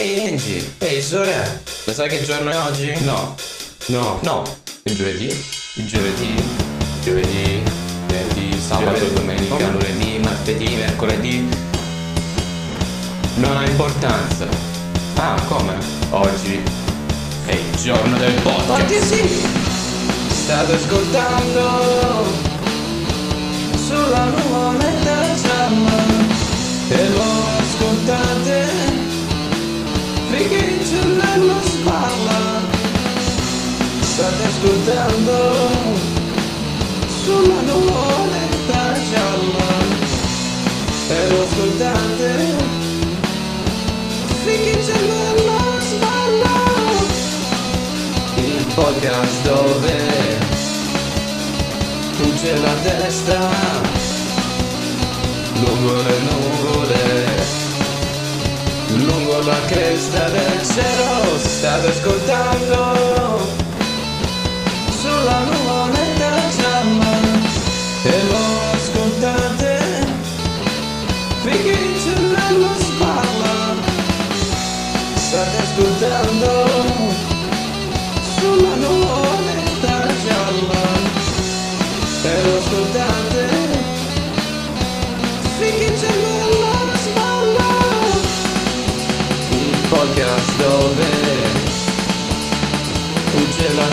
Ehi Angie, ehi Sore, lo sai che giorno è oggi? No, no, No, il giovedì, il giovedì, giovedì, venerdì, sabato, giovedì, domenica. come lunedì, martedì, mercoledì. Non ha importanza. Ah, come? Oggi È il giorno del podcast. Oggi sì! State ascoltando sulla nuvoletta gialla e lo ascoltate il cervello spalla. State ascoltando sulla nuvoletta gialla e lo ascoltate il cervello spalla. Il podcast dove fugge la testa. Lungo le nuvole la cresta del cielo state ascoltando sulla nuvoletta gialla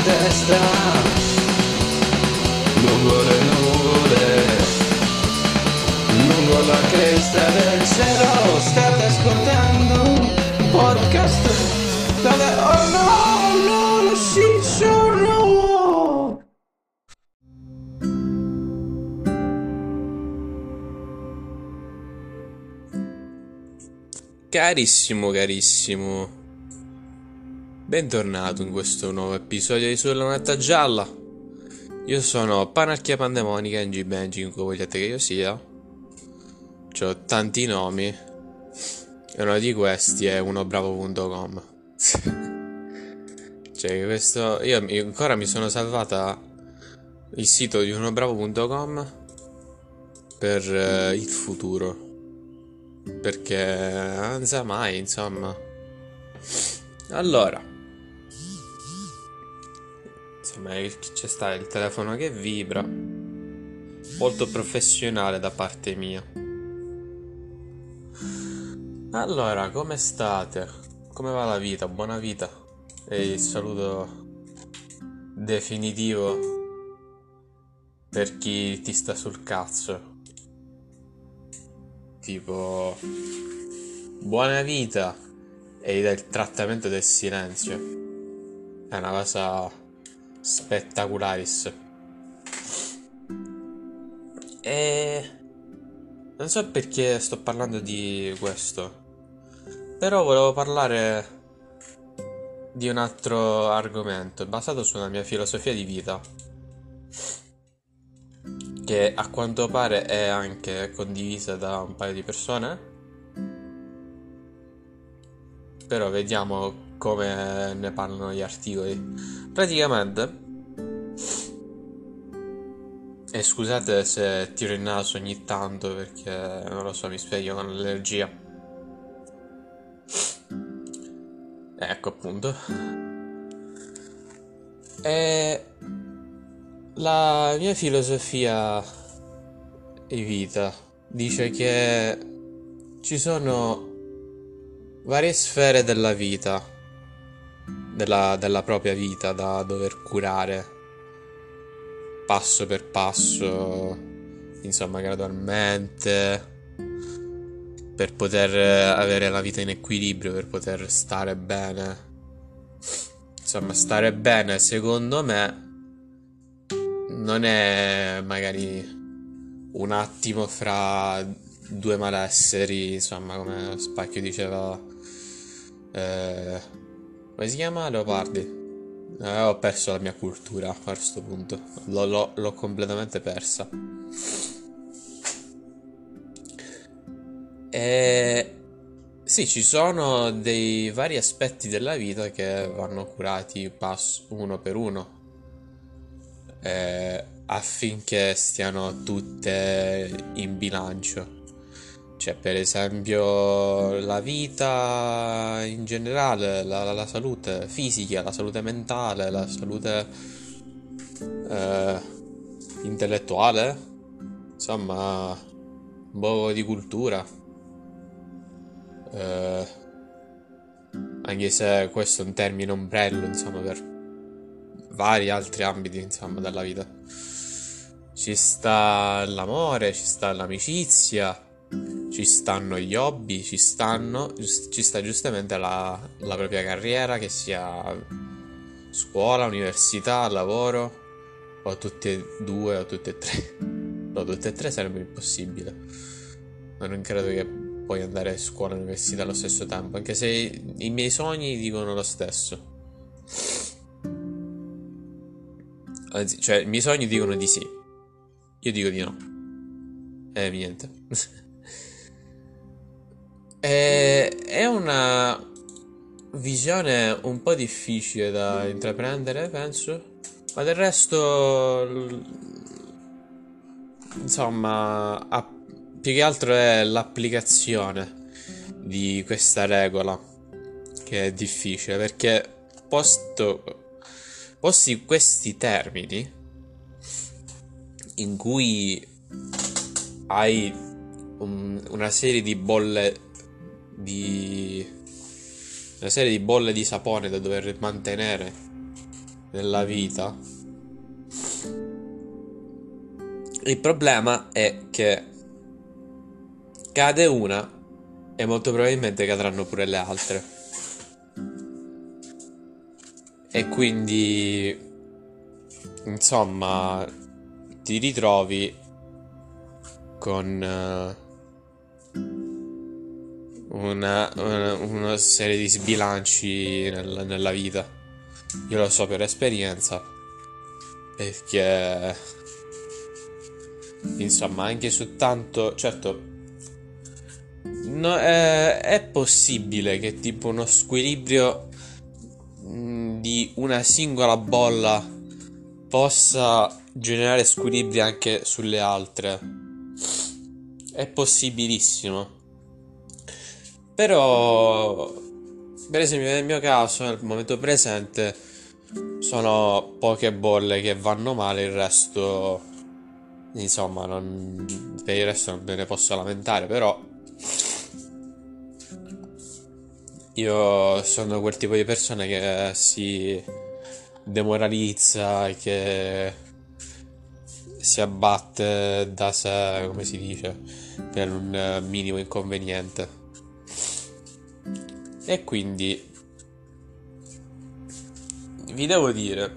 testa. Lungo le nuvole lungo la cresta del cielo state ascoltando. Podcast dove oh no no lo ciccione Carissimo, carissimo, bentornato in questo nuovo episodio di Sulla Lunetta Gialla. Io sono Panarchia Pandemonica, NG Benji, come vogliate che io sia. Ho tanti nomi e uno di questi è unobravo.com. cioè, questo. Io ancora mi sono salvata il sito di unobravo.com per eh, il futuro. Perché non sa mai, insomma. Allora. Insomma, il- c'è sta il telefono che vibra. Molto professionale da parte mia. Allora, come state? Come va la vita? Buona vita. E il saluto definitivo per chi ti sta sul cazzo. Tipo, buona vita e il trattamento del silenzio. È una cosa spettacularis. E non so perché sto parlando di questo, però volevo parlare di un altro argomento basato sulla mia filosofia di vita, che a quanto pare è anche condivisa da un paio di persone. Però vediamo come ne parlano gli articoli. Praticamente, e scusate se tiro il naso ogni tanto perché non lo so, mi sveglio con l'allergia. Ecco appunto. E la mia filosofia di vita dice che ci sono varie sfere della vita, della, della propria vita da dover curare passo per passo, insomma, gradualmente, per poter avere la vita in equilibrio, per poter stare bene. Insomma, stare bene, secondo me, non è magari un attimo fra due malesseri, insomma, come Spacchio diceva. eh, come si chiama? Leopardi. Eh, ho perso la mia cultura a questo punto. L'ho, l'ho- l'ho completamente persa. E sì, ci sono dei vari aspetti della vita che vanno curati passo uno per uno. eh, affinché stiano tutte in bilancio. C'è per esempio la vita in generale, la, la- salute fisica, la salute mentale, la salute eh, intellettuale, insomma, un po' di cultura. Eh, anche se questo è un termine ombrello, insomma, per vari altri ambiti, insomma, della vita. Ci sta l'amore, ci sta l'amicizia, ci stanno gli hobby, ci stanno, ci sta giustamente la, la propria carriera, che sia scuola, università, lavoro, o tutte e due o tutte e tre. No, tutte e tre sarebbe impossibile. Ma non credo che puoi andare a scuola e università allo stesso tempo, anche se i miei sogni dicono lo stesso. Anzi, cioè, i miei sogni dicono di sì. Io dico di no. E niente. E- È una visione un po' difficile da intraprendere, penso. Ma del resto, insomma, a- più che altro è l'applicazione di questa regola che è difficile perché posto, posti questi termini in cui hai un- una serie di bolle di una serie di bolle di sapone da dover mantenere nella vita. Il problema è che cade una e molto probabilmente cadranno pure le altre. E quindi insomma ti ritrovi con eh, una, una- una serie di sbilanci nel- nella vita. Io lo so per esperienza, perché insomma anche su tanto, certo, no- è, è possibile che tipo uno squilibrio di una singola bolla possa generare squilibri anche sulle altre. È possibilissimo. Però, per esempio, nel mio caso, nel momento presente, sono poche bolle che vanno male, il resto, insomma, non, per il resto non me ne posso lamentare, però io sono quel tipo di persona che si demoralizza, che si abbatte da sé, come si dice, per un eh, minimo inconveniente. E quindi vi devo dire,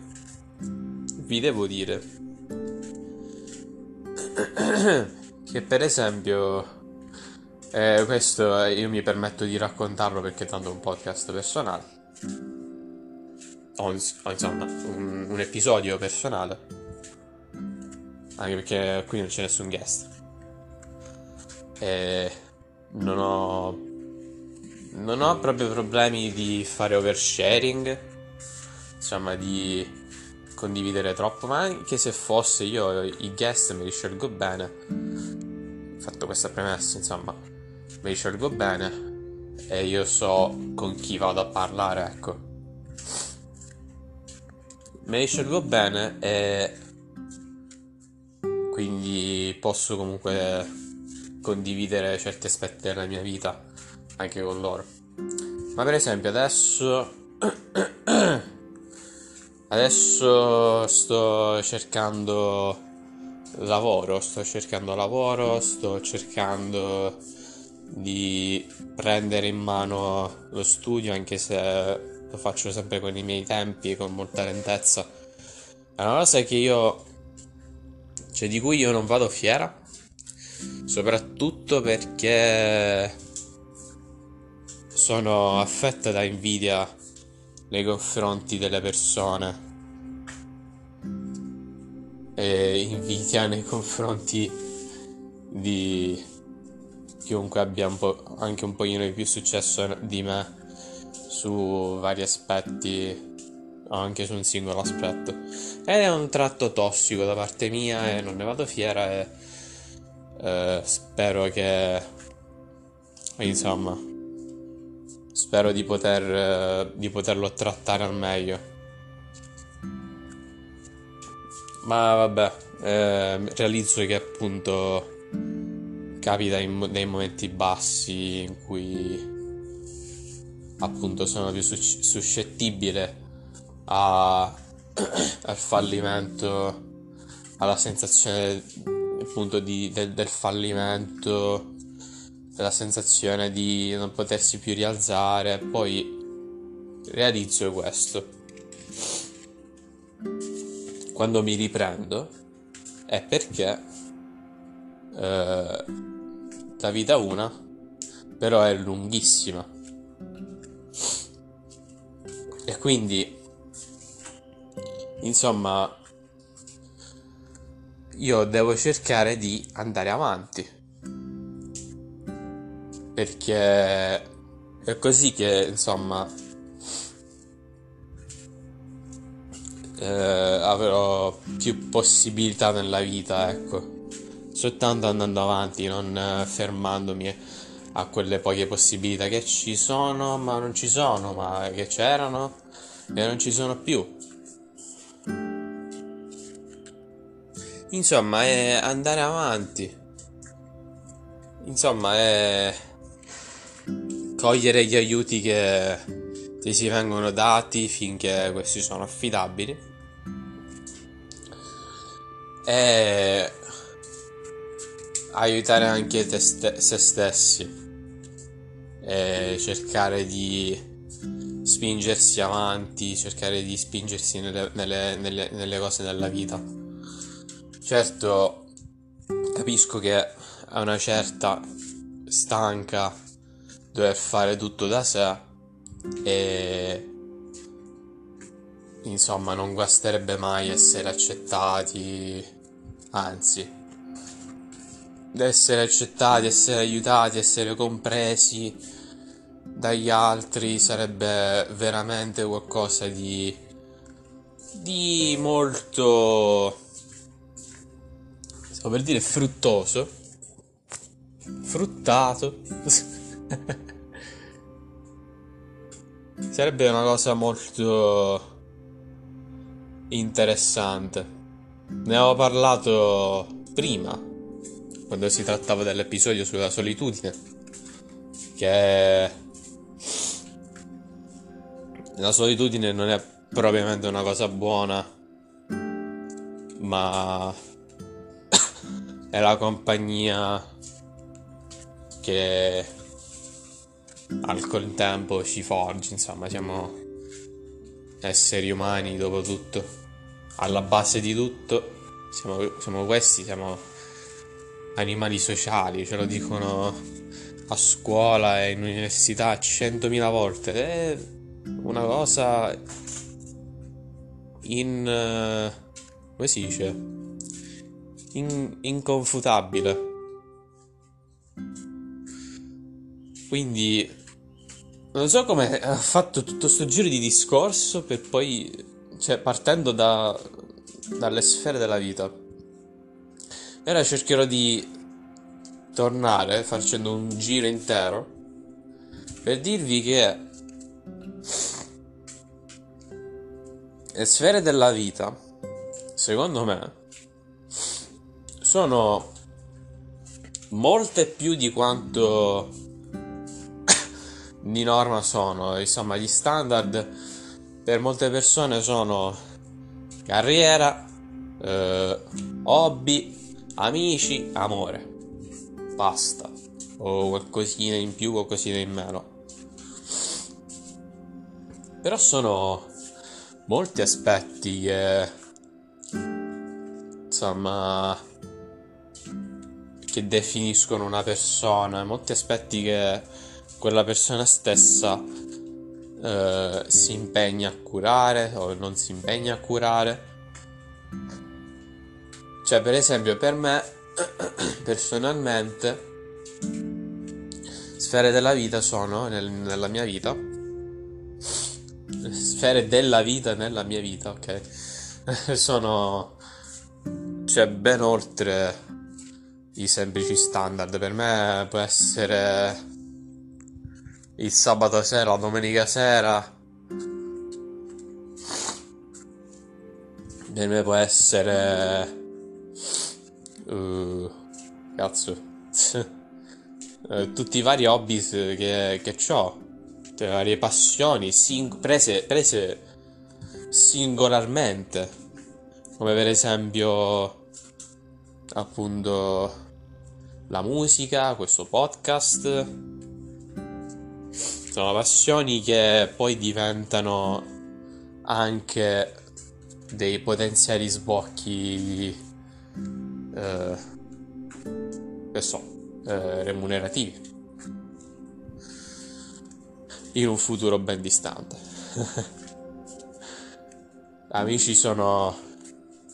vi devo dire che per esempio, eh, questo io mi permetto di raccontarlo perché tanto è un podcast personale, o insomma un, un episodio personale, anche perché qui non c'è nessun guest. E non ho non ho proprio problemi di fare oversharing, insomma, di condividere troppo, ma anche se fosse io i guest me li scelgo bene. Fatto questa premessa, insomma, me li scelgo bene e io so con chi vado a parlare, ecco. Me li scelgo bene e quindi posso comunque condividere certi aspetti della mia vita anche con loro. Ma per esempio adesso adesso sto cercando lavoro, sto cercando lavoro, sto cercando di prendere in mano lo studio anche se lo faccio sempre con i miei tempi, con molta lentezza. È una cosa che io cioè di cui io non vado fiera, soprattutto perché sono affetta da invidia nei confronti delle persone. E invidia nei confronti di chiunque abbia un po', anche un pochino di più successo di me su vari aspetti o anche su un singolo aspetto. Ed è un tratto tossico da parte mia e non ne vado fiera e eh, spero che insomma, spero di, poter, eh, di poterlo trattare al meglio. Ma vabbè, eh, realizzo che appunto capita in, nei momenti bassi in cui appunto sono più sus- suscettibile a- al fallimento, alla sensazione appunto di- del, del fallimento, della sensazione di non potersi più rialzare. Poi realizzo questo. Quando mi riprendo è perché eh, la vita una, però è lunghissima. E quindi, insomma, io devo cercare di andare avanti. Perché è così che, insomma, eh, avrò più possibilità nella vita, ecco. Soltanto andando avanti, non eh, fermandomi a quelle poche possibilità che ci sono, ma non ci sono, ma che c'erano e non ci sono più. Insomma, è andare avanti. Insomma, è cogliere gli aiuti che ti si vengono dati finché questi sono affidabili. E aiutare anche te ste- se stessi e cercare di spingersi avanti, cercare di spingersi nelle, nelle- nelle- nelle cose della vita. Certo, capisco che a una certa stanca dover fare tutto da sé e insomma non guasterebbe mai essere accettati, anzi essere accettati, essere aiutati, essere compresi dagli altri sarebbe veramente qualcosa di di molto stavo per dire fruttoso fruttato sarebbe una cosa molto interessante. Ne avevo parlato prima quando si trattava dell'episodio sulla solitudine, che la solitudine non è propriamente una cosa buona, ma è la compagnia che al contempo ci forge, insomma, siamo esseri umani dopo tutto, alla base di tutto siamo, siamo questi, siamo animali sociali, ce lo dicono a scuola e in università centomila volte. È una cosa in... eh, come si dice? In- inconfutabile. Quindi non so come ha fatto tutto questo giro di discorso per poi, cioè, partendo da, dalle sfere della vita. Ora cercherò di tornare facendo un giro intero per dirvi che le sfere della vita, secondo me, sono molte più di quanto di norma sono. Insomma, gli standard per molte persone sono carriera, eh, hobby, amici, amore. Basta. O qualcosina in più, qualcosina in meno. Però sono molti aspetti che insomma che definiscono una persona, molti aspetti che quella persona stessa eh, si impegna a curare o non si impegna a curare. Cioè, per esempio, per me, personalmente, sfere della vita sono nel- nella mia vita. Sfere della vita nella mia vita, ok? sono cioè ben oltre i semplici standard. Per me può essere il sabato sera, la domenica sera. Per me può essere... Uh, cazzo. Eh, tutti i vari hobby che, che ho. Le varie passioni sing- prese, prese singolarmente. Come per esempio... Appunto... La musica, questo podcast sono passioni che poi diventano anche dei potenziali sbocchi eh, che so eh, remunerativi. In un futuro ben distante. Amici sono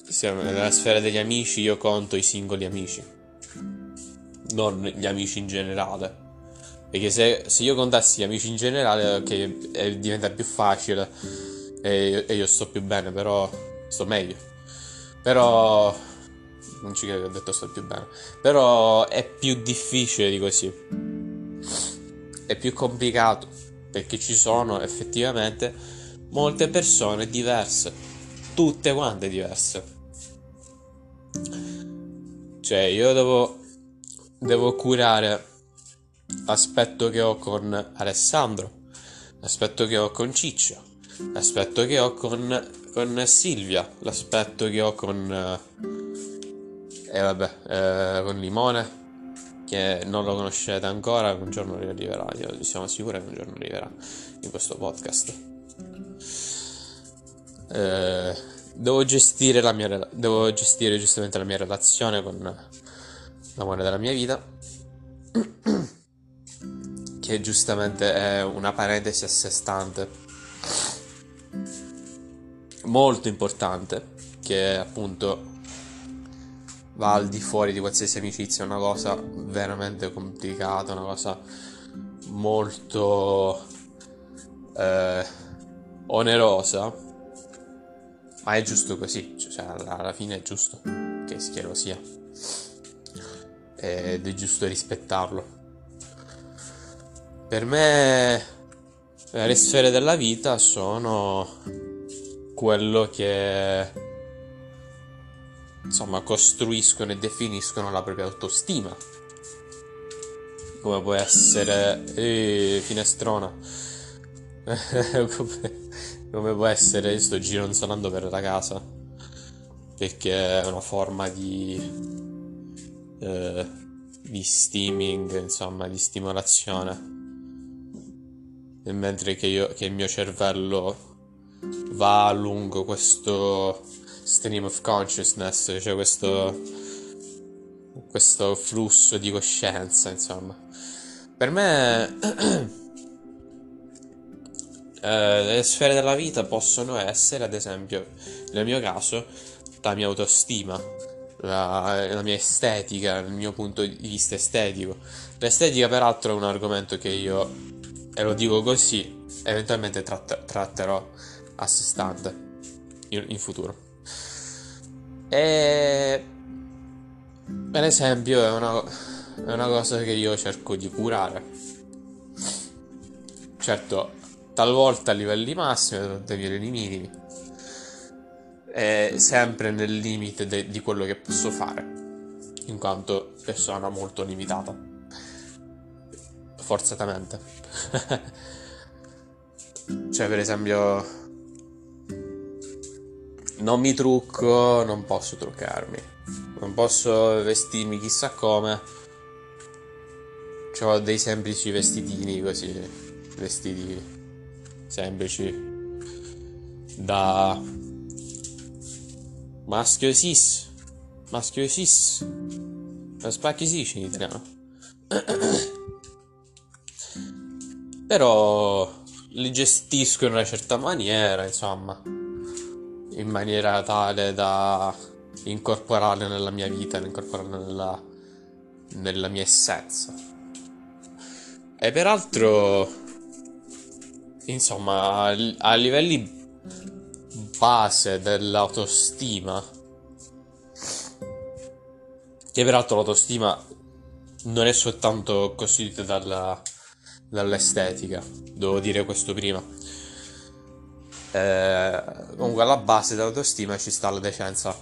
siamo nella sfera degli amici io conto i singoli amici. Non gli amici in generale perché se, se io contassi gli amici in generale, ok, eh, diventa più facile e io, e io sto più bene, però sto meglio. Però non ci credo che ho detto sto più bene. Però è più difficile di così. È più complicato perché ci sono effettivamente molte persone diverse, tutte quante diverse. Cioè, io devo devo curare l'aspetto che ho con Alessandro, l'aspetto che ho con Ciccio, l'aspetto che ho con, con Silvia, l'aspetto che ho con... Eh, vabbè, eh, con Limone, che non lo conoscete ancora, un giorno arriverà, io siamo sicuri che un giorno arriverà in questo podcast. Eh, devo gestire la mia devo gestire giustamente la mia relazione con l'amore della mia vita che giustamente è una parentesi a sé stante molto importante che appunto va al di fuori di qualsiasi amicizia, una cosa veramente complicata, una cosa molto eh, onerosa, ma è giusto così, cioè alla fine è giusto che, che lo sia ed è giusto rispettarlo. Per me le sfere della vita sono quello che insomma costruiscono e definiscono la propria autostima. Come può essere eh, finestrona. come, può essere io sto gironzolando per la casa perché è una forma di eh, di steaming, insomma, di stimolazione mentre che, io, che il mio cervello va lungo questo stream of consciousness, cioè questo, questo flusso di coscienza, insomma. Per me eh, le sfere della vita possono essere, ad esempio, nel mio caso, la mia autostima, la, la, mia estetica, il mio punto di vista estetico. L'estetica, peraltro, è un argomento che io e lo dico così, eventualmente tratt- tratterò a sé stante in, in futuro. E per esempio è una, è una cosa che io cerco di curare. Certo, talvolta a livelli massimi, a livelli minimi, sempre nel limite de- di quello che posso fare, in quanto persona molto limitata forzatamente. cioè, per esempio, non mi trucco, non posso truccarmi. Non posso vestirmi chissà come. Ho dei semplici vestitini così, vestiti semplici da maschio cis, maschio cis, spacchi cis in italiano. Però li gestisco in una certa maniera, insomma, in maniera tale da incorporarli nella mia vita, incorporarli nella, nella mia essenza. E peraltro, insomma, a livelli base dell'autostima, che peraltro l'autostima non è soltanto costituita dalla dall'estetica. Devo dire questo prima. Eh, comunque alla base dell'autostima ci sta la decenza,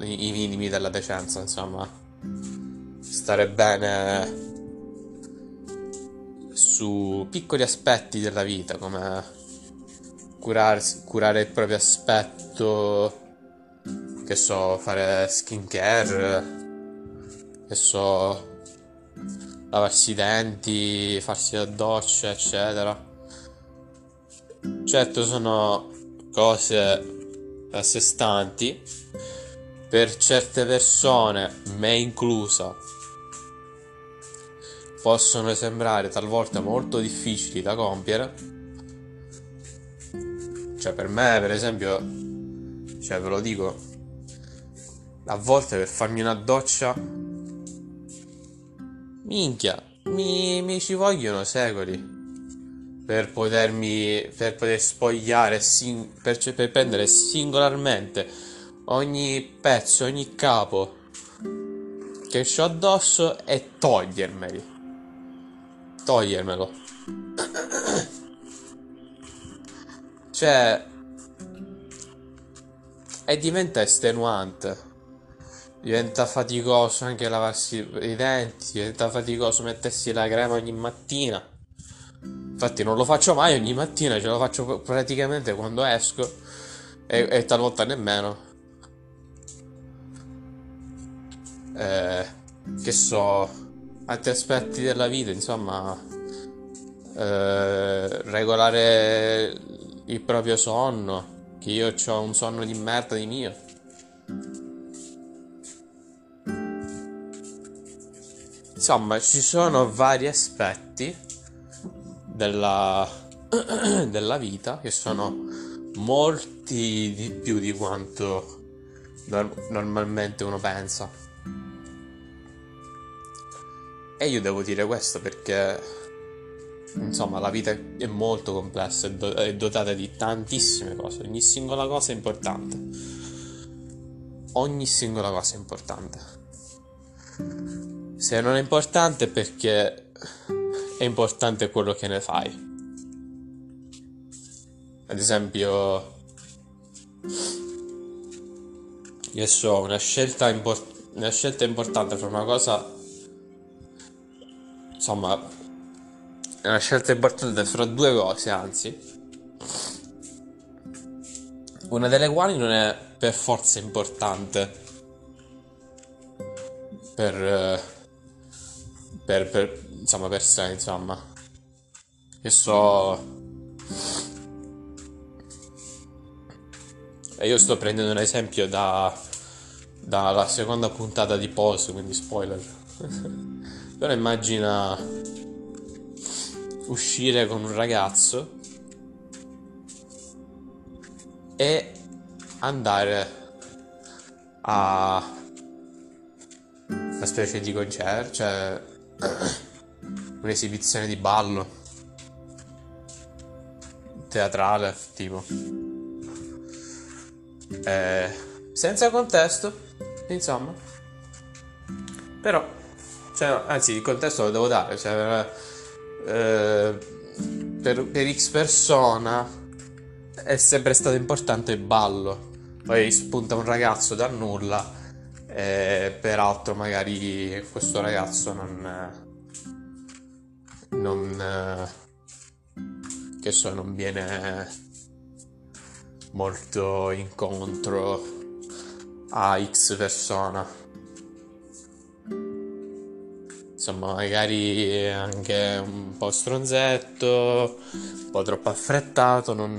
i, i minimi della decenza, insomma. Stare bene su piccoli aspetti della vita, come curarsi, curare il proprio aspetto, che so, fare skincare, che so, lavarsi i denti, farsi la doccia, eccetera. Certo sono cose a sé stanti, per certe persone, me inclusa, possono sembrare talvolta molto difficili da compiere. Cioè per me, per esempio, cioè ve lo dico, a volte per farmi una doccia, minchia, mi, mi ci vogliono secoli per potermi per poter spogliare sing, per, per prendere singolarmente ogni pezzo, ogni capo che ho addosso e togliermeli. Togliermelo. Cioè e diventa estenuante. Diventa faticoso anche lavarsi i denti, diventa faticoso mettersi la crema ogni mattina. Infatti non lo faccio mai ogni mattina, ce lo faccio praticamente quando esco e, e talvolta nemmeno. Eh, che so, altri aspetti della vita, insomma, eh, regolare il proprio sonno, che io ho un sonno di merda di mio. Insomma, ci sono vari aspetti della, della vita che sono molti di più di quanto no- normalmente uno pensa. E io devo dire questo perché, insomma, la vita è molto complessa, è, do- è dotata di tantissime cose, ogni singola cosa è importante. Ogni singola cosa è importante. Se non è importante perché è importante quello che ne fai. Ad esempio, io so, una scelta, import- una scelta importante per una cosa, insomma, una scelta importante fra due cose, anzi, una delle quali non è per forza importante per, per, per insomma, per sé, insomma. Io so... E io sto prendendo un esempio da, dalla seconda puntata di Pose, quindi spoiler. Però immagina uscire con un ragazzo e andare a una specie di concerto, cioè un'esibizione di ballo. Teatrale tipo. Eh, senza contesto insomma. Però cioè, anzi il contesto lo devo dare cioè, eh, per, per X persona è sempre stato importante il ballo. Poi spunta un ragazzo dal nulla e peraltro magari questo ragazzo non non eh, che so non viene molto incontro a X persona. Insomma magari anche un po' stronzetto un po' troppo affrettato non,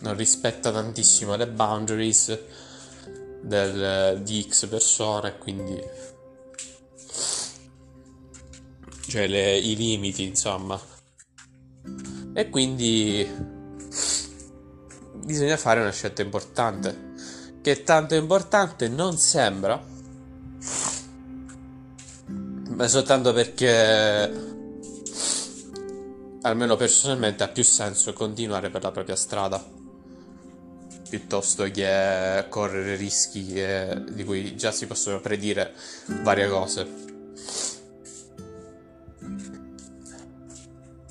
non rispetta tantissimo le boundaries del, di X persona e quindi cioè le, i limiti, insomma. E quindi bisogna fare una scelta importante. Che tanto importante non sembra, ma soltanto perché almeno personalmente ha più senso continuare per la propria strada piuttosto che correre rischi che, di cui già si possono predire varie cose.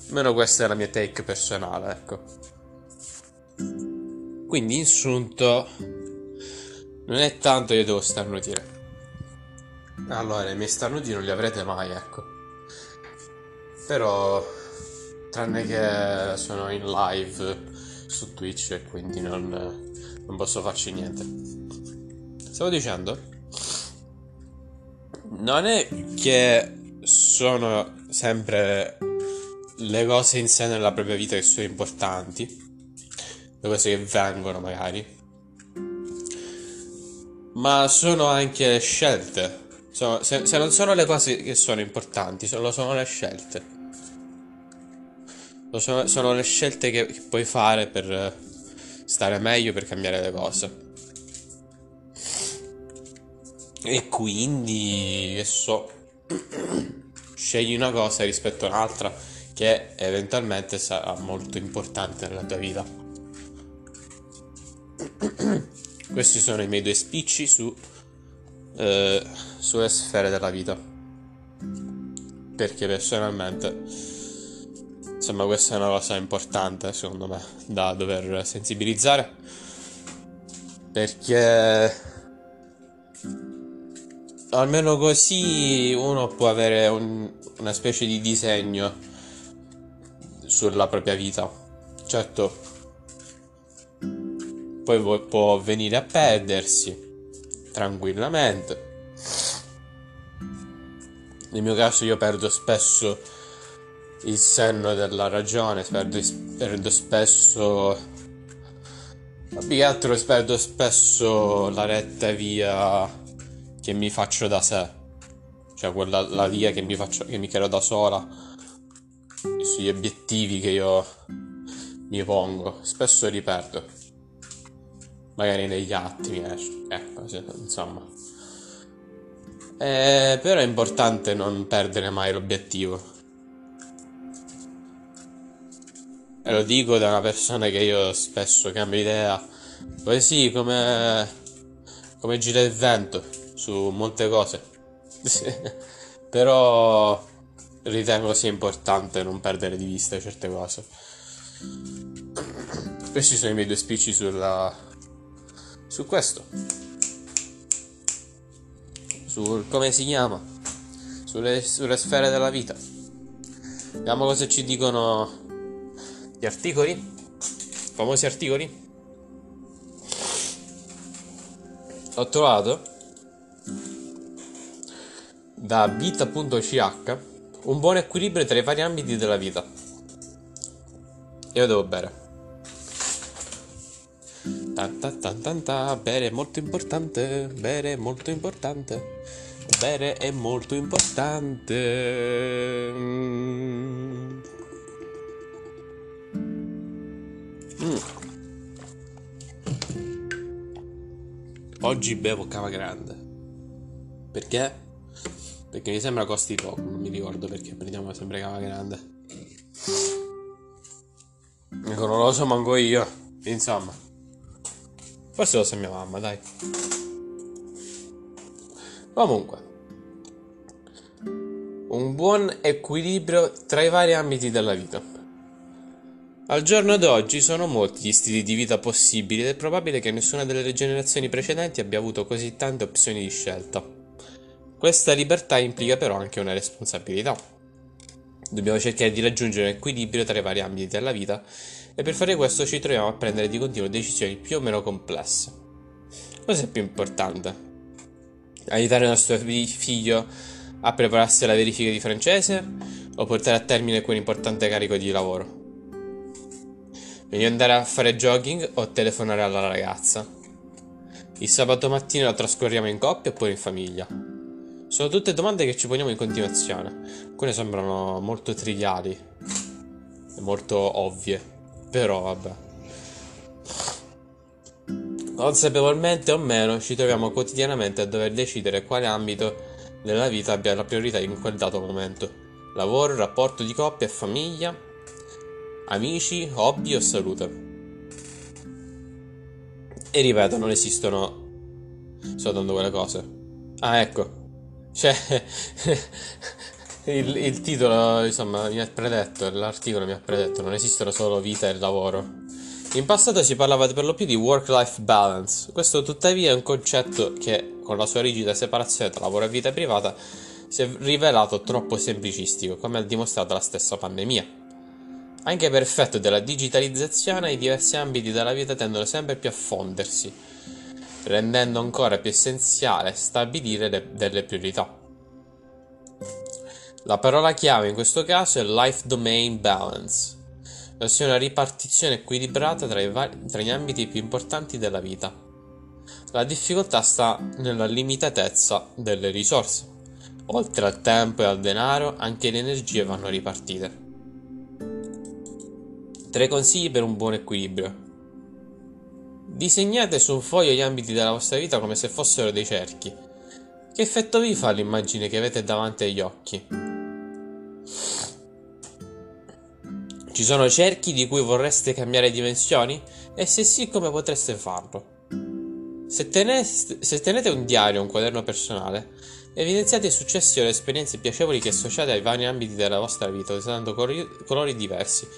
Almeno questa è la mia take personale, ecco. Quindi in sunto non è tanto io devo starnutire. Allora, i miei starnuti non li avrete mai, ecco. Però, tranne che sono in live su Twitch e quindi non, non posso farci niente. Stavo dicendo, non è che sono sempre le cose in sé nella propria vita che sono importanti, le cose che vengono magari, ma sono anche le scelte. Sono- se, se non sono le cose che sono importanti, sono, sono le scelte. Lo Sono, sono le scelte che, che puoi fare per stare meglio, per cambiare le cose. E quindi, che so, scegli una cosa rispetto a un'altra che eventualmente sarà molto importante nella tua vita. Questi sono i miei due spicci su, eh, sulle sfere della vita. Perché personalmente, insomma, questa è una cosa importante, secondo me, da dover sensibilizzare. Perché almeno così uno può avere un- una specie di disegno sulla propria vita. Certo, poi può venire a perdersi tranquillamente. Nel mio caso io perdo spesso il senno della ragione, perdo, perdo spesso... Più che altro perdo spesso la retta via che mi faccio da sé. Cioè quella, la via che mi faccio, che mi creo da sola. Sugli obiettivi che io mi pongo. Spesso li perdo. Magari negli atti mi esce. Ecco, sì, insomma. Eh, però è importante non perdere mai l'obiettivo. E lo dico da una persona che io spesso cambio idea. Così come, come gira il vento su molte cose. Però ritengo sia importante non perdere di vista certe cose. Questi sono i miei due spicci sulla, su questo. Sul come si chiama. Sulle, sulle sfere della vita. Vediamo cosa ci dicono gli articoli. Famosi articoli. Ho trovato da vita.ch un buon equilibrio tra i vari ambiti della vita. Io devo bere. Tan tan tan tan ta, bere è molto importante, bere è molto importante, bere è molto importante. Mm. Mm. Oggi bevo cava grande. Perché? Perché mi sembra costi poco, non mi ricordo perché prendiamo sempre cava grande. Ecco, non lo so manco io. Insomma. Forse lo sa mia mamma, dai. Comunque. Un buon equilibrio tra i vari ambiti della vita. Al giorno d'oggi sono molti gli stili di vita possibili ed è probabile che nessuna delle generazioni precedenti abbia avuto così tante opzioni di scelta. Questa libertà implica però anche una responsabilità. Dobbiamo cercare di raggiungere un equilibrio tra i vari ambiti della vita e per fare questo ci troviamo a prendere di continuo decisioni più o meno complesse. Cosa è più importante? Aiutare il nostro fi- figlio a prepararsi alla verifica di francese o portare a termine quell'importante carico di lavoro? Meglio andare a fare jogging o telefonare alla ragazza? Il sabato mattina lo trascorriamo in coppia oppure in famiglia? Sono tutte domande che ci poniamo in continuazione. Alcune sembrano molto triviali e molto ovvie, però vabbè. Consapevolmente o meno, ci troviamo quotidianamente a dover decidere quale ambito della vita abbia la priorità in quel dato momento. Lavoro, rapporto di coppia e famiglia, amici, hobby o salute. E ripeto, non esistono soltanto quelle cose. Ah, ecco. Cioè, Il, il titolo, insomma, mi ha predetto, l'articolo mi ha predetto, non esistono solo vita e lavoro. In passato si parlava per lo più di work-life balance. Questo tuttavia è un concetto che, con la sua rigida separazione tra lavoro e vita privata, si è rivelato troppo semplicistico, come ha dimostrato la stessa pandemia. Anche per effetto della digitalizzazione, i diversi ambiti della vita tendono sempre più a fondersi, rendendo ancora più essenziale stabilire le, delle priorità. La parola chiave in questo caso è Life Domain Balance, ossia una ripartizione equilibrata tra, vari, tra gli ambiti più importanti della vita. La difficoltà sta nella limitatezza delle risorse. Oltre al tempo e al denaro, anche le energie vanno ripartite. Tre consigli per un buon equilibrio. Disegnate su un foglio gli ambiti della vostra vita come se fossero dei cerchi. Che effetto vi fa l'immagine che avete davanti agli occhi? Ci sono cerchi di cui vorreste cambiare dimensioni? E se sì, come potreste farlo? Se tenete, se tenete un diario un quaderno personale, evidenziate i successi o le esperienze piacevoli che associate ai vari ambiti della vostra vita, usando colori, colori diversi.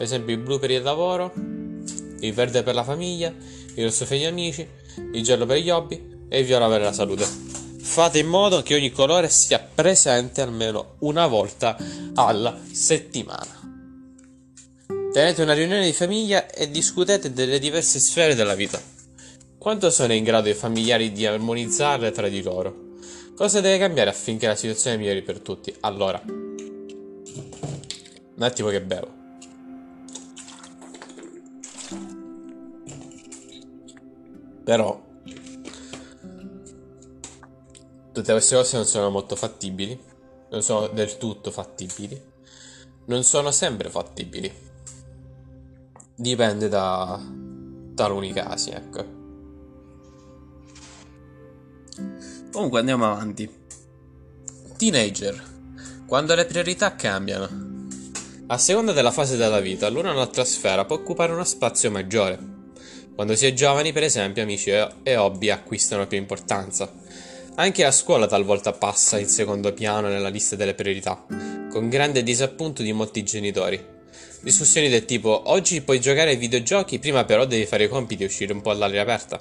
Per esempio il blu per il lavoro, il verde per la famiglia, il rosso per gli amici, il giallo per gli hobby e il viola per la salute. Fate in modo che ogni colore sia presente almeno una volta alla settimana. Tenete una riunione di famiglia e discutete delle diverse sfere della vita. Quanto sono in grado i familiari di armonizzarle tra di loro? Cosa deve cambiare affinché la situazione migliori per tutti? Allora, un attimo che bevo. Però, tutte queste cose non sono molto fattibili, non sono del tutto fattibili, non sono sempre fattibili. Dipende da taluni casi, ecco. Comunque andiamo avanti. Teenager. Quando le priorità cambiano. A seconda della fase della vita, l'una o l'altra sfera può occupare uno spazio maggiore. Quando si è giovani, per esempio, amici e hobby acquistano più importanza. Anche la scuola talvolta passa in secondo piano nella lista delle priorità, con grande disappunto di molti genitori. Discussioni del tipo oggi puoi giocare ai videogiochi, prima però devi fare i compiti e uscire un po' all'aria aperta.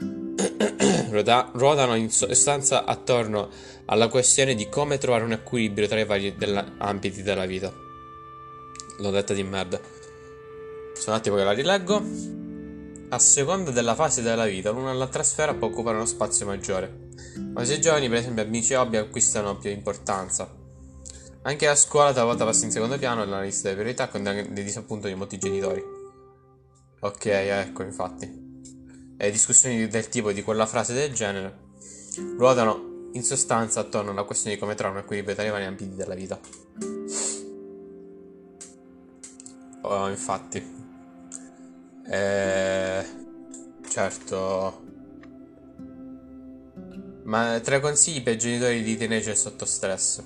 Ruotano in sostanza attorno alla questione di come trovare un equilibrio tra i vari della- ambiti della vita. L'ho detta di merda. Sono un attimo che la rileggo. A seconda della fase della vita, l'una o l'altra sfera può occupare uno spazio maggiore. Quando si è giovani, per esempio, amici e hobby acquistano più importanza. Anche la scuola talvolta passa in secondo piano nella lista delle priorità con dei disappunto di molti genitori. Ok, ecco, infatti. E discussioni del tipo di quella frase del genere ruotano in sostanza attorno alla questione di come trovare un equilibrio tra i vari ambiti della vita. Oh, infatti. Eh, certo. Ma tre consigli per i genitori di teenager sotto stress.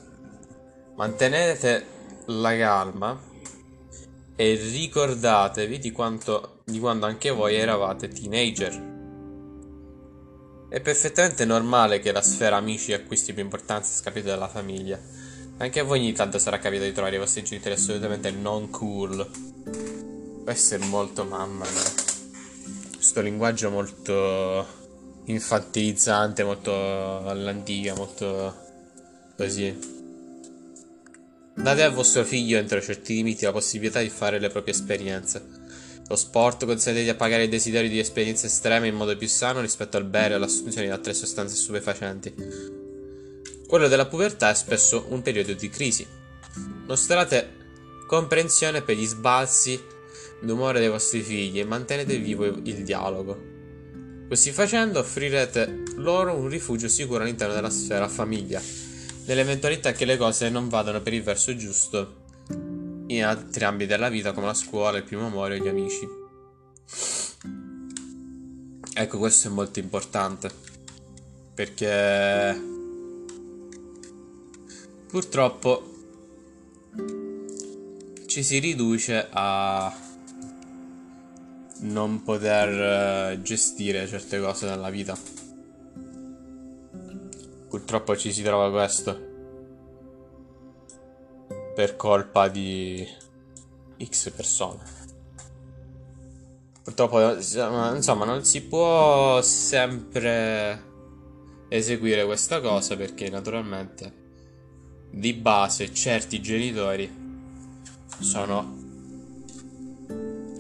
Mantenete la calma e ricordatevi di, quanto, di quando anche voi eravate teenager. È perfettamente normale che la sfera amici acquisti più importanza scapito della famiglia. Anche a voi ogni tanto sarà capitato di trovare i vostri genitori assolutamente non cool. Questo è molto mamma mia. Questo linguaggio molto infantilizzante, molto all'antica, molto così. Date al vostro figlio entro certi limiti la possibilità di fare le proprie esperienze. Lo sport consente di appagare il desiderio di esperienze estreme in modo più sano rispetto al bere o all'assunzione di altre sostanze stupefacenti. Quello della pubertà è spesso un periodo di crisi. Mostrate comprensione per gli sbalzi d'umore dei vostri figli e mantenete vivo il dialogo. Così facendo offrirete loro un rifugio sicuro all'interno della sfera famiglia nell'eventualità che le cose non vadano per il verso giusto in altri ambiti della vita come la scuola, il primo amore o gli amici. Ecco, questo è molto importante perché purtroppo ci si riduce a non poter eh, gestire certe cose nella vita. Purtroppo ci si trova questo. per colpa di X persone. Purtroppo, insomma, non si può sempre eseguire questa cosa perché naturalmente di base certi genitori sono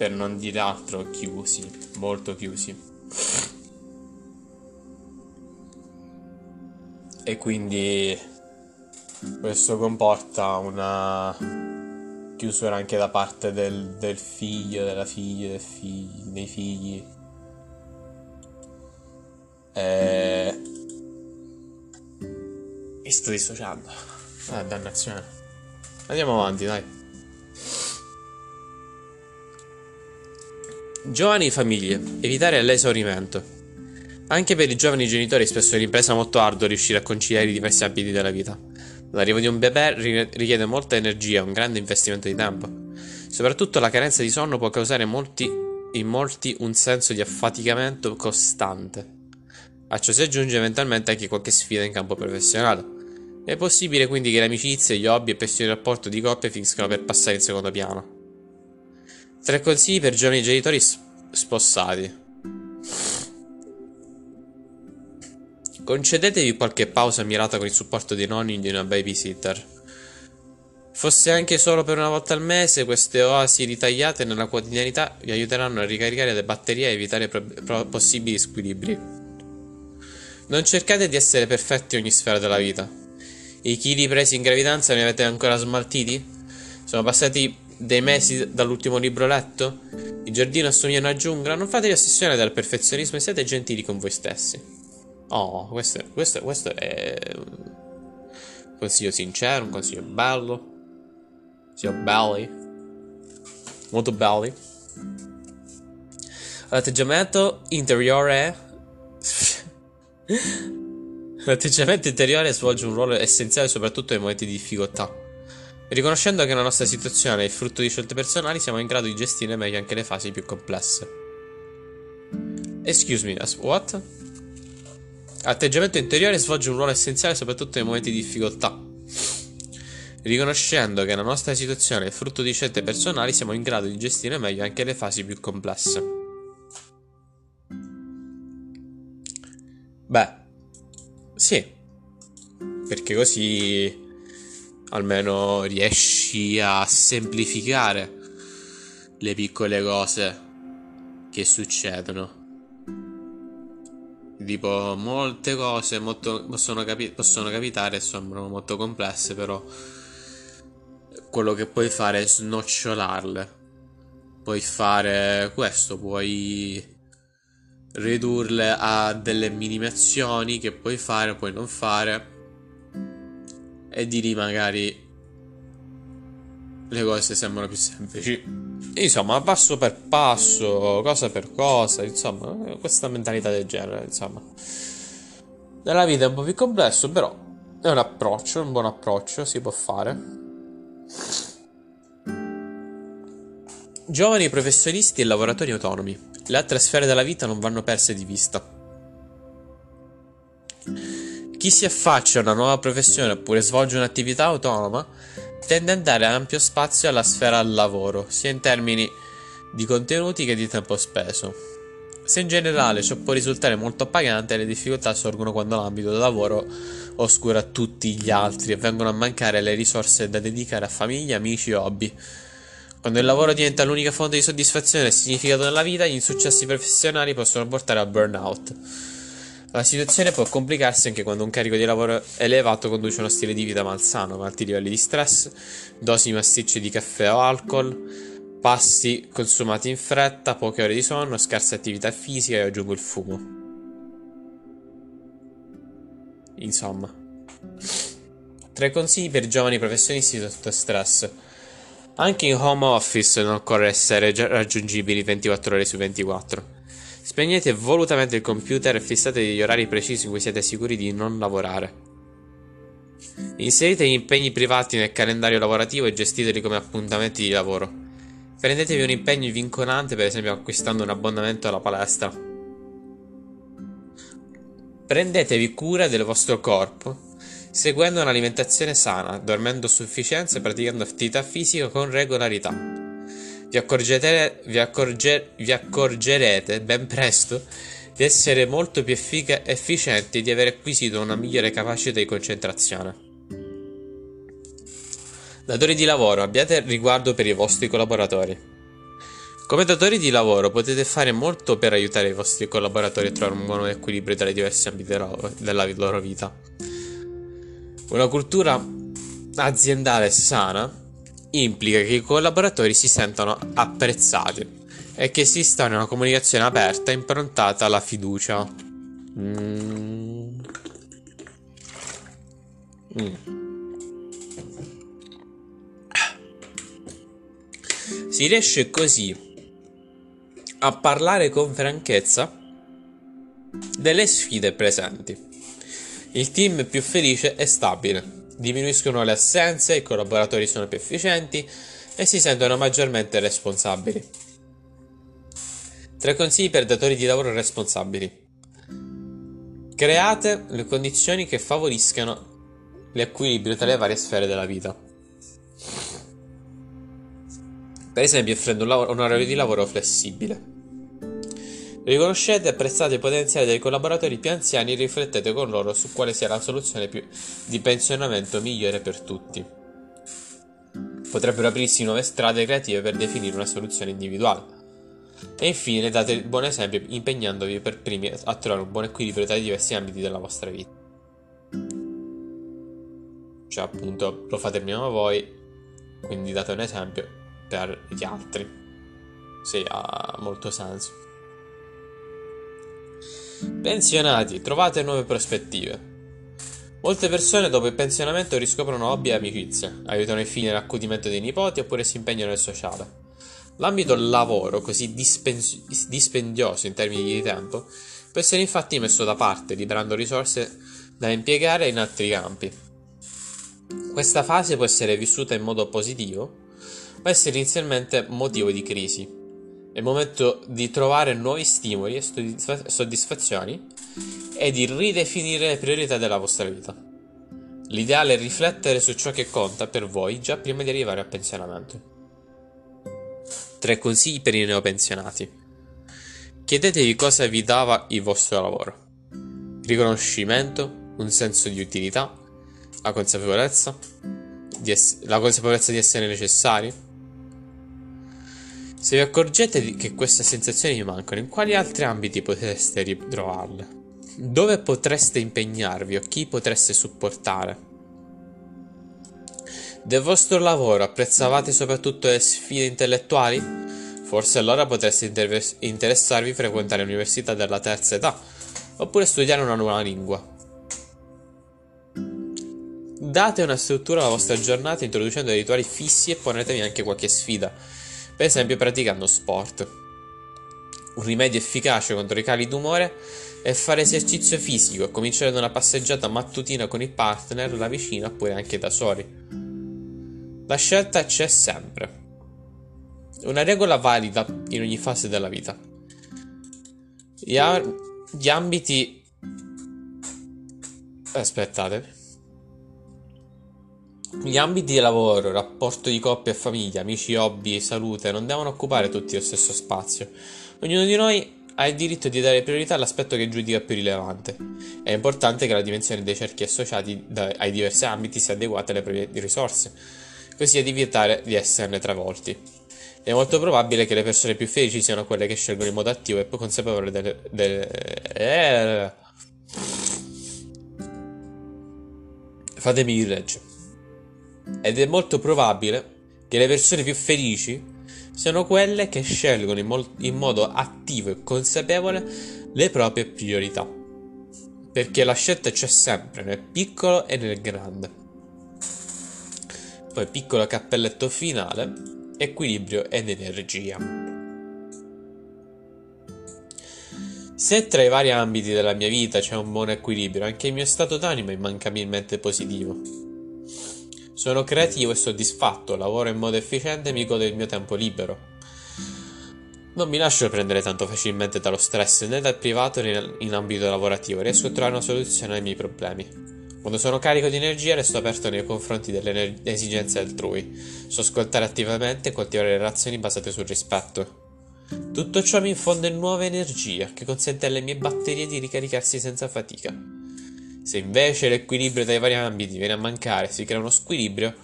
per non dire altro chiusi, molto chiusi. E quindi questo comporta una chiusura anche da parte del, del figlio, della figlia, del figlio, dei figli. E... Mi sto dissociando. Ah, dannazione. Andiamo avanti, dai. Giovani famiglie, evitare l'esaurimento. Anche per i giovani genitori spesso è un'impresa molto ardua riuscire a conciliare i diversi ambiti della vita. L'arrivo di un bebè richiede molta energia e un grande investimento di tempo. Soprattutto la carenza di sonno può causare molti, in molti un senso di affaticamento costante. A ciò si aggiunge eventualmente anche qualche sfida in campo professionale. È possibile quindi che le amicizie, gli hobby e persino il rapporto di coppia finiscano per passare in secondo piano. Tre consigli per giovani genitori spossati. Concedetevi qualche pausa mirata con il supporto dei nonni di una babysitter. Fosse anche solo per una volta al mese, queste oasi ritagliate nella quotidianità vi aiuteranno a ricaricare le batterie e evitare possibili squilibri. Non cercate di essere perfetti in ogni sfera della vita. I chili presi in gravidanza ne avete ancora smaltiti? Sono passati dei mesi dall'ultimo libro letto? Il giardino assomiglia a una giungla? Non fatevi ossessionare dal perfezionismo e siate gentili con voi stessi. Oh, questo, questo, questo è un consiglio sincero, un consiglio bello. Consiglio belli. Molto belli. L'atteggiamento interiore. L'atteggiamento interiore svolge un ruolo essenziale soprattutto nei momenti di difficoltà. Riconoscendo che la nostra situazione è il frutto di scelte personali, siamo in grado di gestire meglio anche le fasi più complesse. Excuse me, what? Atteggiamento interiore svolge un ruolo essenziale soprattutto nei momenti di difficoltà. Riconoscendo che la nostra situazione è frutto di scelte personali, siamo in grado di gestire meglio anche le fasi più complesse. Beh, sì, perché così almeno riesci a semplificare le piccole cose che succedono. Tipo, molte cose molto, possono, capi- possono capitare e sembrano molto complesse, però quello che puoi fare è snocciolarle. Puoi fare questo, puoi ridurle a delle minimazioni che puoi fare, puoi non fare. E di lì magari le cose sembrano più semplici. Insomma, passo per passo, cosa per cosa, insomma, questa mentalità del genere, insomma. Nella vita è un po' più complesso, però è un approccio, un buon approccio, si può fare. Giovani professionisti e lavoratori autonomi. Le altre sfere della vita non vanno perse di vista. Chi si affaccia a una nuova professione oppure svolge un'attività autonoma tende a dare ampio spazio alla sfera al lavoro, sia in termini di contenuti che di tempo speso. Se in generale ciò può risultare molto appagante, le difficoltà sorgono quando l'ambito del lavoro oscura tutti gli altri e vengono a mancare le risorse da dedicare a famiglia, amici e hobby. Quando il lavoro diventa l'unica fonte di soddisfazione e significato nella vita, gli insuccessi professionali possono portare a burnout. La situazione può complicarsi anche quando un carico di lavoro elevato conduce a uno stile di vita malsano, con alti livelli di stress, dosi massicce di caffè o alcol, passi consumati in fretta, poche ore di sonno, scarsa attività fisica e aggiungo il fumo. Insomma. Tre consigli per giovani professionisti sotto stress. Anche in home office non occorre essere raggiungibili 24 ore su 24. Spegnete volutamente il computer e fissate degli orari precisi in cui siete sicuri di non lavorare. Inserite gli impegni privati nel calendario lavorativo e gestiteli come appuntamenti di lavoro. Prendetevi un impegno vincolante, per esempio acquistando un abbonamento alla palestra. Prendetevi cura del vostro corpo, seguendo un'alimentazione sana, dormendo a sufficienza e praticando attività fisica con regolarità. Vi, accorgete- vi accorge- vi accorgerete ben presto di essere molto più effic- efficienti e di aver acquisito una migliore capacità di concentrazione. Datori di lavoro, abbiate riguardo per i vostri collaboratori. Come datori di lavoro potete fare molto per aiutare i vostri collaboratori a trovare un buon equilibrio tra i diversi ambiti della loro vita. Una cultura aziendale sana implica che i collaboratori si sentano apprezzati e che esista una comunicazione aperta improntata alla fiducia. Mm. Mm. Si riesce così a parlare con franchezza delle sfide presenti. Il team più felice e stabile, diminuiscono le assenze, i collaboratori sono più efficienti e si sentono maggiormente responsabili. Tre consigli per datori di lavoro responsabili. Create le condizioni che favoriscano l'equilibrio tra le varie sfere della vita. Per esempio, offrendo un, lavoro, un orario di lavoro flessibile. Riconoscete e apprezzate i potenziali dei collaboratori più anziani e riflettete con loro su quale sia la soluzione di pensionamento migliore per tutti. Potrebbero aprirsi nuove strade creative per definire una soluzione individuale. E infine date il buon esempio impegnandovi per primi a trovare un buon equilibrio tra i diversi ambiti della vostra vita. Cioè appunto lo fate prima voi, quindi date un esempio per gli altri. Sì, ha molto senso. Pensionati, trovate nuove prospettive. Molte persone dopo il pensionamento riscoprono hobby e amicizie, aiutano i figli nell'accudimento dei nipoti oppure si impegnano nel sociale. L'ambito lavoro, così dispen- dispendioso in termini di tempo, può essere infatti messo da parte, liberando risorse da impiegare in altri campi. Questa fase può essere vissuta in modo positivo, ma essere inizialmente motivo di crisi. È il momento di trovare nuovi stimoli e soddisfazioni e di ridefinire le priorità della vostra vita. L'ideale è riflettere su ciò che conta per voi già prima di arrivare al pensionamento. Tre consigli per i neopensionati. Chiedetevi cosa vi dava il vostro lavoro. Riconoscimento, un senso di utilità, la consapevolezza, ess- la consapevolezza di essere necessari, se vi accorgete che queste sensazioni vi mancano, in quali altri ambiti potreste ritrovarle? Dove potreste impegnarvi o chi potreste supportare? Del vostro lavoro apprezzavate soprattutto le sfide intellettuali? Forse allora potreste interve- interessarvi a frequentare l'università della terza età, oppure studiare una nuova lingua. Date una struttura alla vostra giornata introducendo dei rituali fissi e ponetevi anche qualche sfida per esempio praticando sport. Un rimedio efficace contro i cali d'umore è fare esercizio fisico, cominciare da una passeggiata mattutina con il partner, la vicina oppure anche da soli. La scelta c'è sempre. Una regola valida in ogni fase della vita. Gli, a- gli ambiti... Aspettate. Gli ambiti di lavoro, rapporto di coppia e famiglia, amici, hobby e salute non devono occupare tutti lo stesso spazio. Ognuno di noi ha il diritto di dare priorità all'aspetto che giudica più rilevante. È importante che la dimensione dei cerchi associati ai diversi ambiti sia adeguata alle proprie risorse, così da evitare di esserne travolti. È molto probabile che le persone più felici siano quelle che scelgono in modo attivo e più consapevole delle... delle eh, fatemi il reggio. Ed è molto probabile che le persone più felici siano quelle che scelgono in, mo- in modo attivo e consapevole le proprie priorità. Perché la scelta c'è sempre nel piccolo e nel grande. Poi piccolo cappelletto finale, equilibrio ed energia. Se tra i vari ambiti della mia vita c'è un buon equilibrio, anche il mio stato d'animo è immancabilmente positivo. Sono creativo e soddisfatto, lavoro in modo efficiente e mi godo il mio tempo libero. Non mi lascio prendere tanto facilmente dallo stress né dal privato né in ambito lavorativo, riesco a trovare una soluzione ai miei problemi. Quando sono carico di energia resto aperto nei confronti delle esigenze altrui. So ascoltare attivamente e coltivare relazioni basate sul rispetto. Tutto ciò mi infonde nuova energia che consente alle mie batterie di ricaricarsi senza fatica. Se invece l'equilibrio dai vari ambiti viene a mancare e si crea uno squilibrio,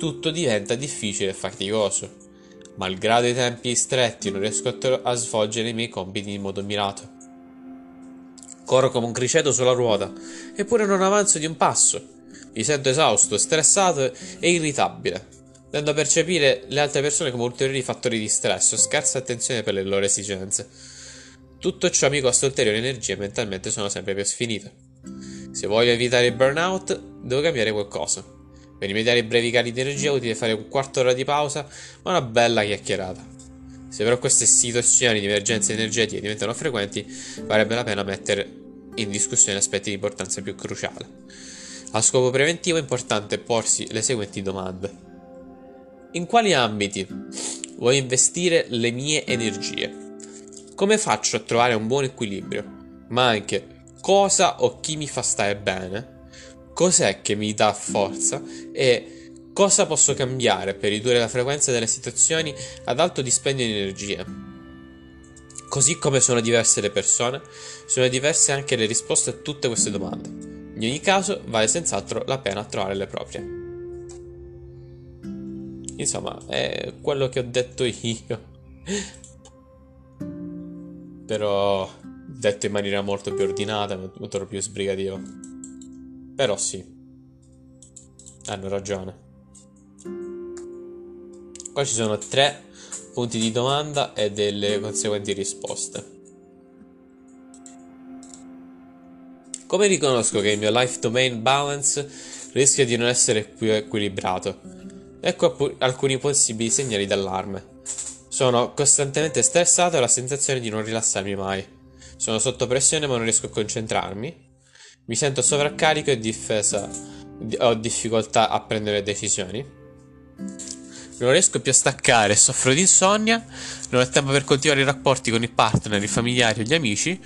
tutto diventa difficile e faticoso. Malgrado i tempi stretti non riesco a svolgere i miei compiti in modo mirato. Corro come un criceto sulla ruota, eppure non avanzo di un passo. Mi sento esausto, stressato e irritabile, dando a percepire le altre persone come ulteriori fattori di stress o scarsa attenzione per le loro esigenze. Tutto ciò mi costa ulteriore energia e mentalmente sono sempre più sfinito. Se voglio evitare il burnout, devo cambiare qualcosa. Per rimediare i brevi cali di energia è utile fare un quarto d'ora di pausa, ma una bella chiacchierata. Se però queste situazioni di emergenza energetica diventano frequenti, varrebbe la pena mettere in discussione aspetti di importanza più cruciale. A scopo preventivo è importante porsi le seguenti domande. In quali ambiti voglio investire le mie energie? Come faccio a trovare un buon equilibrio? Ma anche cosa o chi mi fa stare bene? Cos'è che mi dà forza? E cosa posso cambiare per ridurre la frequenza delle situazioni ad alto dispendio di energia? Così come sono diverse le persone, sono diverse anche le risposte a tutte queste domande. In ogni caso, vale senz'altro la pena trovare le proprie. Insomma, è quello che ho detto io. Però detto in maniera molto più ordinata, molto più sbrigativo. Però sì, hanno ragione. Qua ci sono tre punti di domanda e delle conseguenti risposte. Come riconosco che il mio life domain balance rischia di non essere più equilibrato? Ecco alcuni possibili segnali d'allarme. Sono costantemente stressato e ho la sensazione di non rilassarmi mai. Sono sotto pressione ma non riesco a concentrarmi. Mi sento sovraccarico e difesa. Ho difficoltà a prendere decisioni non riesco più a staccare, soffro di insonnia, non ho tempo per coltivare i rapporti con i partner, i familiari o gli amici,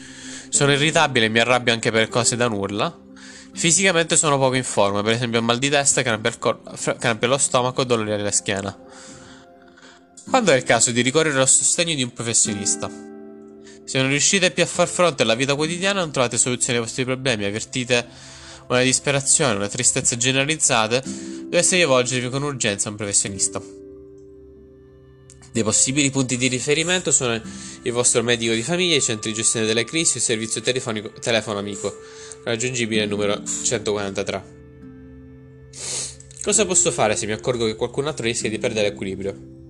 sono irritabile e mi arrabbio anche per cose da nulla. Fisicamente sono poco in forma, per esempio mal di testa, crampi, cor- crampi allo stomaco, dolori alla schiena. Quando è il caso di ricorrere al sostegno di un professionista? Se non riuscite più a far fronte alla vita quotidiana, non trovate soluzioni ai vostri problemi, avvertite una disperazione, una tristezza generalizzate, dovreste rivolgervi con urgenza a un professionista. Dei possibili punti di riferimento sono il vostro medico di famiglia, i centri di gestione delle crisi, il servizio telefonico, telefono amico, raggiungibile numero 143. Cosa posso fare se mi accorgo che qualcun altro rischia di perdere equilibrio?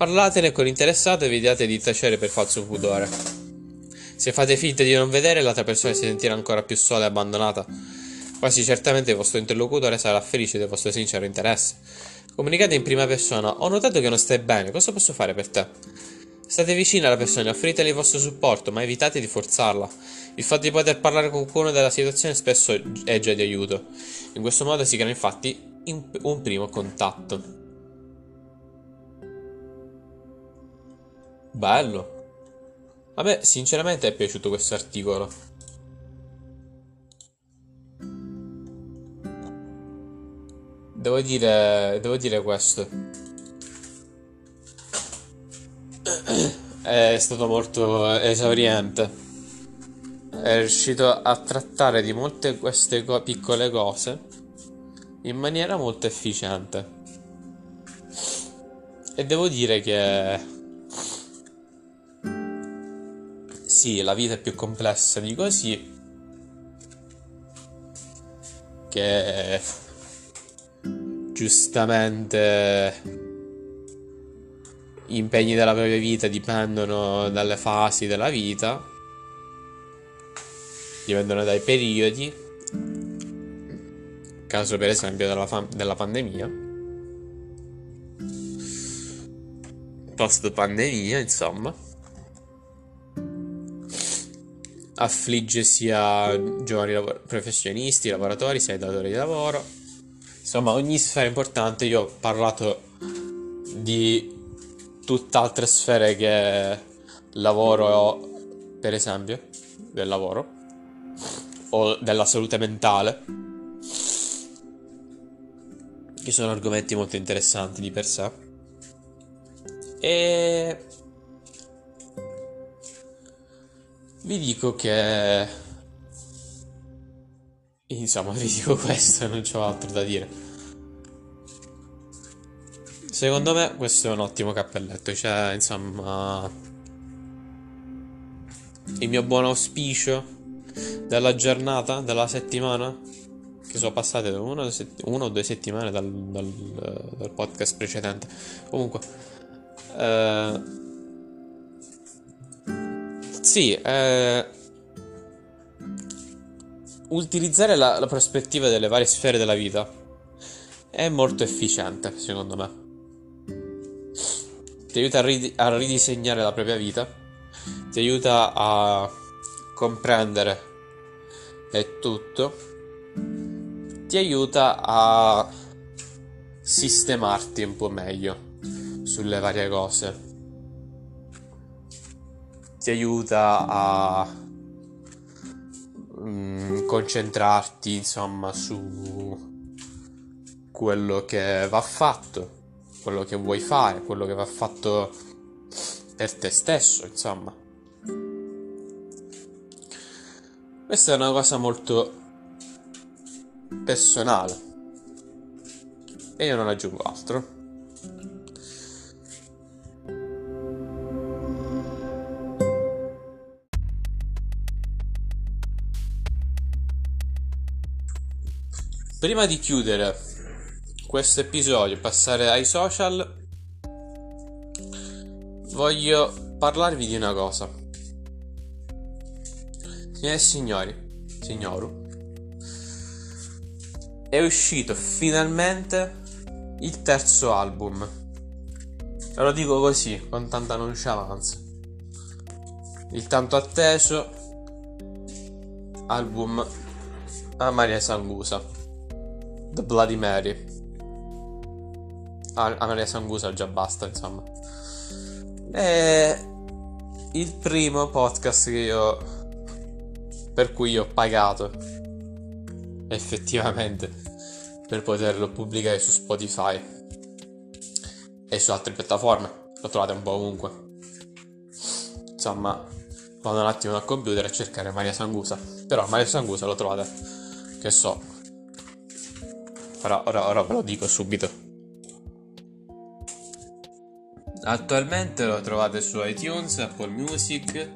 Parlatene con l'interessato e evitiate di tacere per falso pudore. Se fate finta di non vedere, l'altra persona si sentirà ancora più sola e abbandonata. Quasi certamente il vostro interlocutore sarà felice del vostro sincero interesse Comunicate in prima persona. Ho notato che non stai bene, cosa posso fare per te? State vicini alla persona, offritele il vostro supporto, ma evitate di forzarla. Il fatto di poter parlare con qualcuno della situazione spesso è già di aiuto. In questo modo si crea infatti un primo contatto. Bello. A me sinceramente è piaciuto questo articolo. Devo dire, devo dire questo. È stato molto esauriente. È riuscito a trattare di molte queste co- piccole cose in maniera molto efficiente. E devo dire che sì, la vita è più complessa di così. Che giustamente gli impegni della propria vita dipendono dalle fasi della vita, dipendono dai periodi, caso per esempio della, fa- della pandemia, post pandemia insomma, affligge sia giovani lavor- professionisti, lavoratori, sia datori di lavoro Insomma, ogni sfera importante, io ho parlato di tutt'altre sfere che lavoro, per esempio, del lavoro, o della salute mentale, che sono argomenti molto interessanti di per sé. E vi dico che insomma, vi dico questo, non c'ho altro da dire. Secondo me questo è un ottimo cappelletto, cioè, insomma, il mio buon auspicio della giornata, della settimana, che sono passate una, una o due settimane dal, dal, dal podcast precedente. Comunque, eh, sì, eh, utilizzare la, la prospettiva delle varie sfere della vita è molto efficiente, secondo me. Ti aiuta a, rid- a ridisegnare la propria vita, ti aiuta a comprendere è tutto, ti aiuta a sistemarti un po' meglio sulle varie cose, ti aiuta a mm, concentrarti insomma su quello che va fatto, quello che vuoi fare, quello che va fatto per te stesso, insomma. Questa è una cosa molto personale e io non aggiungo altro. Prima di chiudere questo episodio e passare ai social, voglio parlarvi di una cosa. Signore e signori, signoru, è uscito finalmente il terzo album. E lo dico così, con tanta nonchalance. Il tanto atteso album a Maria Sangusa. The Bloody Mary. Ah, Maria Sangusa già basta, insomma. È il primo podcast che io per cui ho pagato effettivamente per poterlo pubblicare su Spotify e su altre piattaforme. Lo trovate un po' ovunque. Insomma, vado un attimo al computer a cercare Maria Sangusa. Però Maria Sangusa lo trovate, che so, Ora, ora, ora ve lo dico subito. Attualmente lo trovate su iTunes, Apple Music,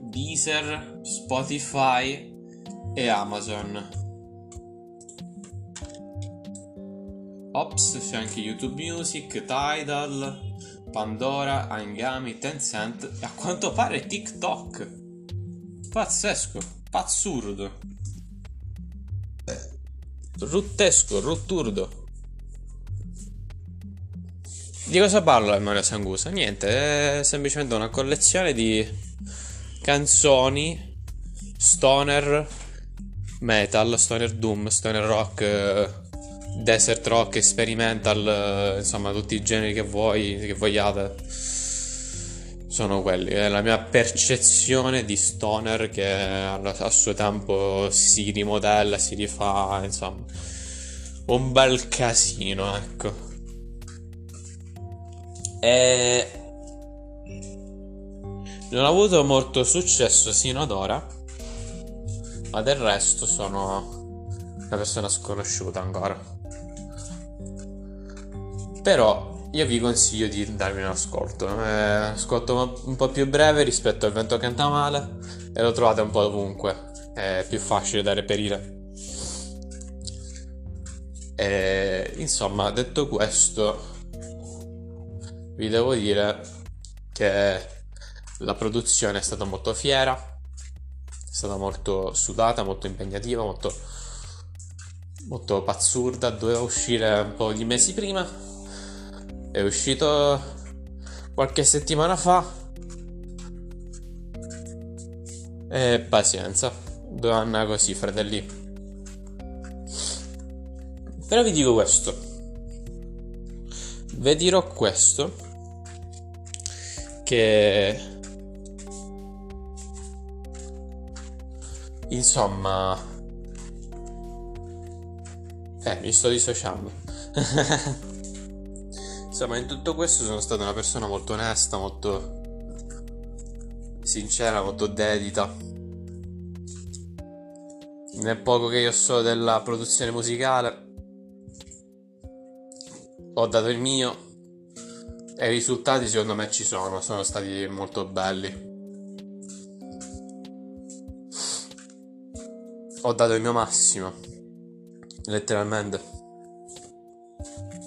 Deezer, Spotify e Amazon. Ops, c'è anche YouTube Music, Tidal, Pandora, Angami, Tencent e a quanto pare TikTok. Pazzesco, pazzurdo. Ruttesco, rutturdo. Di cosa parla Mario Sangusa? Niente, è semplicemente una collezione di canzoni stoner metal, stoner doom, stoner rock, desert rock, experimental, insomma tutti i generi che vuoi, che vogliate sono quelli. È la mia percezione di stoner che a suo tempo si rimodella, si rifà, insomma. Un bel casino, ecco. E... Non ho avuto molto successo sino ad ora, ma del resto sono una persona sconosciuta ancora. Però io vi consiglio di darmi un ascolto. È un ascolto un po' più breve rispetto al vento canta male e lo trovate un po' ovunque. È più facile da reperire. E, insomma, detto questo, vi devo dire che la produzione è stata molto fiera, è stata molto sudata, molto impegnativa, molto, molto pazzurda. Doveva uscire un po' di mesi prima è uscito qualche settimana fa. E pazienza, anni così, fratelli. Però vi dico questo. Vi dirò questo. Che... Insomma... Eh, mi sto dissociando. Insomma, in tutto questo sono stata una persona molto onesta, molto sincera, molto dedita. Nel poco che io so della produzione musicale, ho dato il mio e i risultati secondo me ci sono, sono stati molto belli. Ho dato il mio massimo, letteralmente.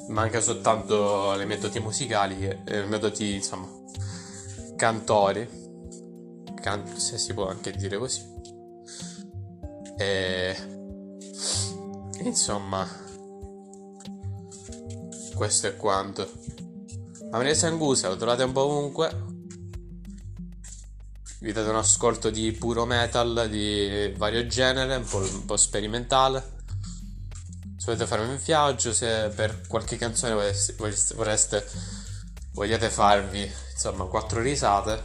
Manca soltanto le mie doti musicali, le mie doti, insomma, cantori, can- se si può anche dire così. E insomma, questo è quanto. Maria Sangusa lo trovate un po' ovunque. Vi date un ascolto di puro metal di vario genere, un po', un po sperimentale. Se volete farmi un viaggio, se per qualche canzone vorreste, vorreste vogliate farvi insomma quattro risate.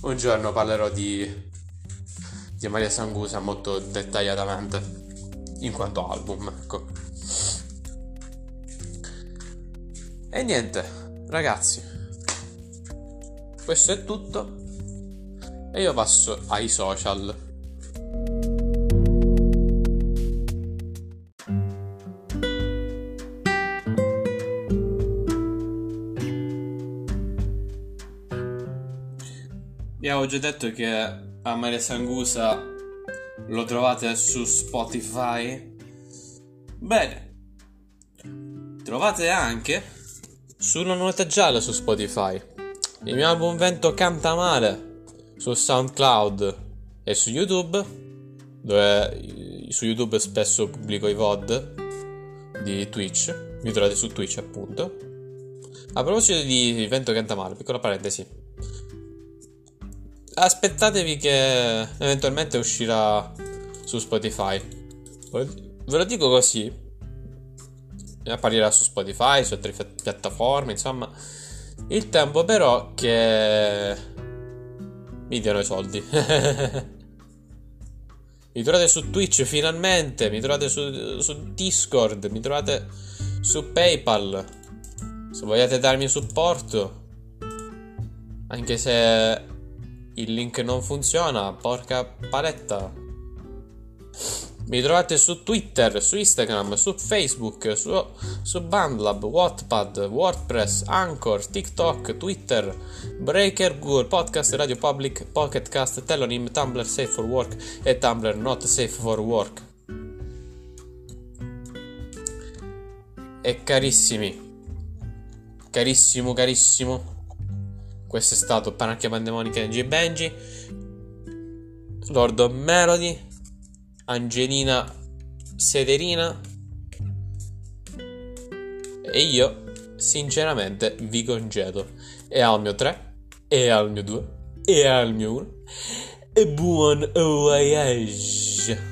Un giorno parlerò di, di Maria Sangusa molto dettagliatamente in quanto album, ecco. E niente, ragazzi, questo è tutto e io passo ai social. Avevo già detto che a Maria Sangusa lo trovate su Spotify. Bene, trovate anche sulla nota gialla su Spotify. Il mio album Vento Canta Male su SoundCloud e su YouTube, dove su YouTube spesso pubblico i VOD di Twitch. Mi trovate su Twitch appunto. A proposito di Vento Canta Male, piccola parentesi. Aspettatevi che eventualmente uscirà su Spotify. Ve lo dico così. Apparirà su Spotify, su altre piattaforme, insomma. Il tempo però che mi diano i soldi. mi trovate su Twitch finalmente, mi trovate su, su Discord, mi trovate su PayPal. Se vogliate darmi supporto. Anche se il link non funziona, porca paletta. Mi trovate su Twitter, su Instagram, su Facebook, su, su Bandlab, Wattpad, WordPress, Anchor, TikTok, Twitter, Breaker, Google Podcast, Radio Public, Pocketcast, Telonym, Tumblr Safe for Work e Tumblr Not Safe for Work. E carissimi, carissimo, carissimo, questo è stato Panacchia Pandemonica G Benji, Lord of Melody, Angelina Sederina e io sinceramente vi congedo. E al mio 3 e al mio 2 e al mio 1 e buon voyage